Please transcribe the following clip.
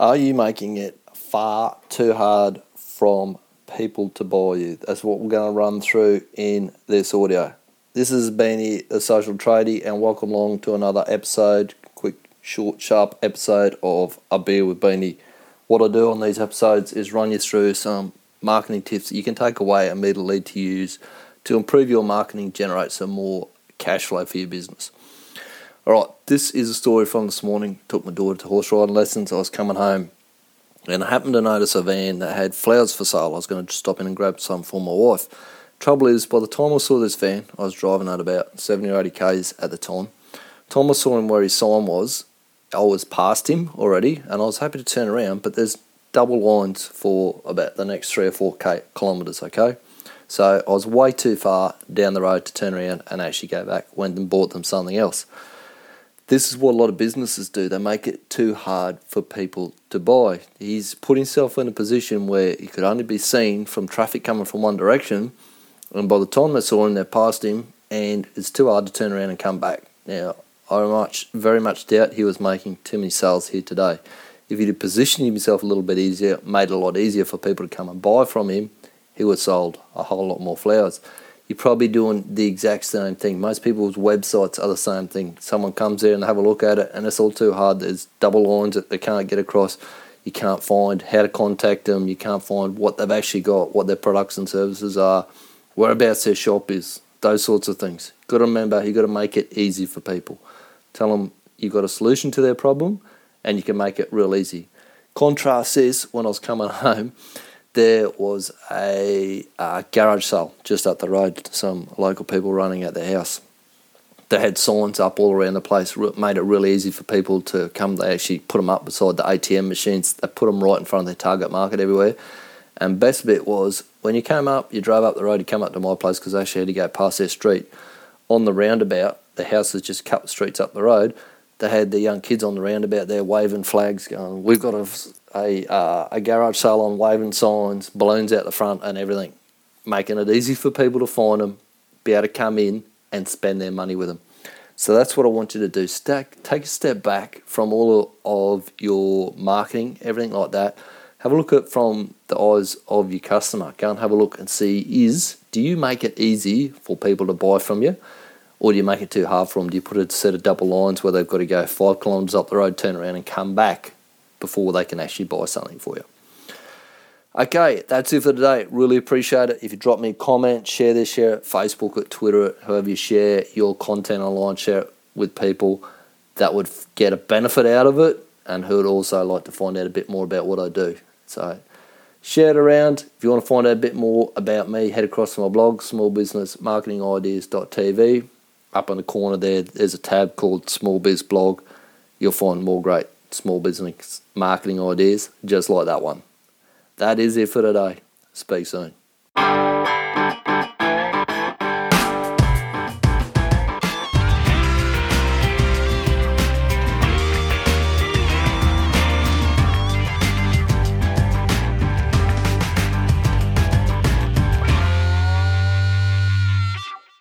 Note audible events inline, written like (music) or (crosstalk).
Are you making it far too hard from people to buy you? That's what we're going to run through in this audio. This is Beanie, the social tradie, and welcome along to another episode, quick, short, sharp episode of A Beer with Beanie. What I do on these episodes is run you through some marketing tips that you can take away immediately to use to improve your marketing, generate some more cash flow for your business. All right, this is a story from this morning. Took my daughter to horse riding lessons. I was coming home and I happened to notice a van that had flowers for sale. I was going to stop in and grab some for my wife. Trouble is, by the time I saw this van, I was driving at about 70 or 80 k's at the time. Time I saw him where his sign was, I was past him already, and I was happy to turn around. But there's double lines for about the next three or four k kilometres. Okay, so I was way too far down the road to turn around and actually go back. Went and bought them something else this is what a lot of businesses do. They make it too hard for people to buy. He's put himself in a position where he could only be seen from traffic coming from one direction, and by the time they saw him, they passed him, and it's too hard to turn around and come back. Now, I much, very much doubt he was making too many sales here today. If he'd positioned himself a little bit easier, made it a lot easier for people to come and buy from him, he would have sold a whole lot more flowers you're probably doing the exact same thing. Most people's websites are the same thing. Someone comes there and they have a look at it, and it's all too hard. There's double lines that they can't get across. You can't find how to contact them. You can't find what they've actually got, what their products and services are, whereabouts their shop is, those sorts of things. You've got to remember, you've got to make it easy for people. Tell them you've got a solution to their problem, and you can make it real easy. Contrast this when I was coming (laughs) home there was a, garage sale just up the road. Some local people running at their house. They had signs up all around the place, made it really easy for people to come. They actually put them up beside the ATM machines. They put them right in front of their target market everywhere. And best bit was when you came up, you drove up the road, you come up to my place because I actually had to go past their street. On the roundabout, the house is just of streets up the road. They had the young kids on the roundabout there waving flags, going, "We've got a a, uh, a garage sale on waving signs, balloons out the front, and everything, making it easy for people to find them, be able to come in and spend their money with them. So that's what I want you to do. Stack, take a step back from all of your marketing, everything like that. Have a look at from the eyes of your customer. Go and have a look and see is do you make it easy for people to buy from you, or do you make it too hard for them? Do you put a set of double lines where they've got to go five kilometres up the road, turn around, and come back before they can actually buy something for you. Okay, that's it for today. Really appreciate it. If you drop me a comment, share this, share it, Facebook it, Twitter it, however you share your content online, share it with people that would get a benefit out of it and who would also like to find out a bit more about what I do. So share it around. If you want to find out a bit more about me, head across to my blog, smallbusinessmarketingideas.tv. Up in the corner there, there's a tab called Small Biz Blog. You'll find more great small business marketing ideas just like that one. That is it for today. Speak soon.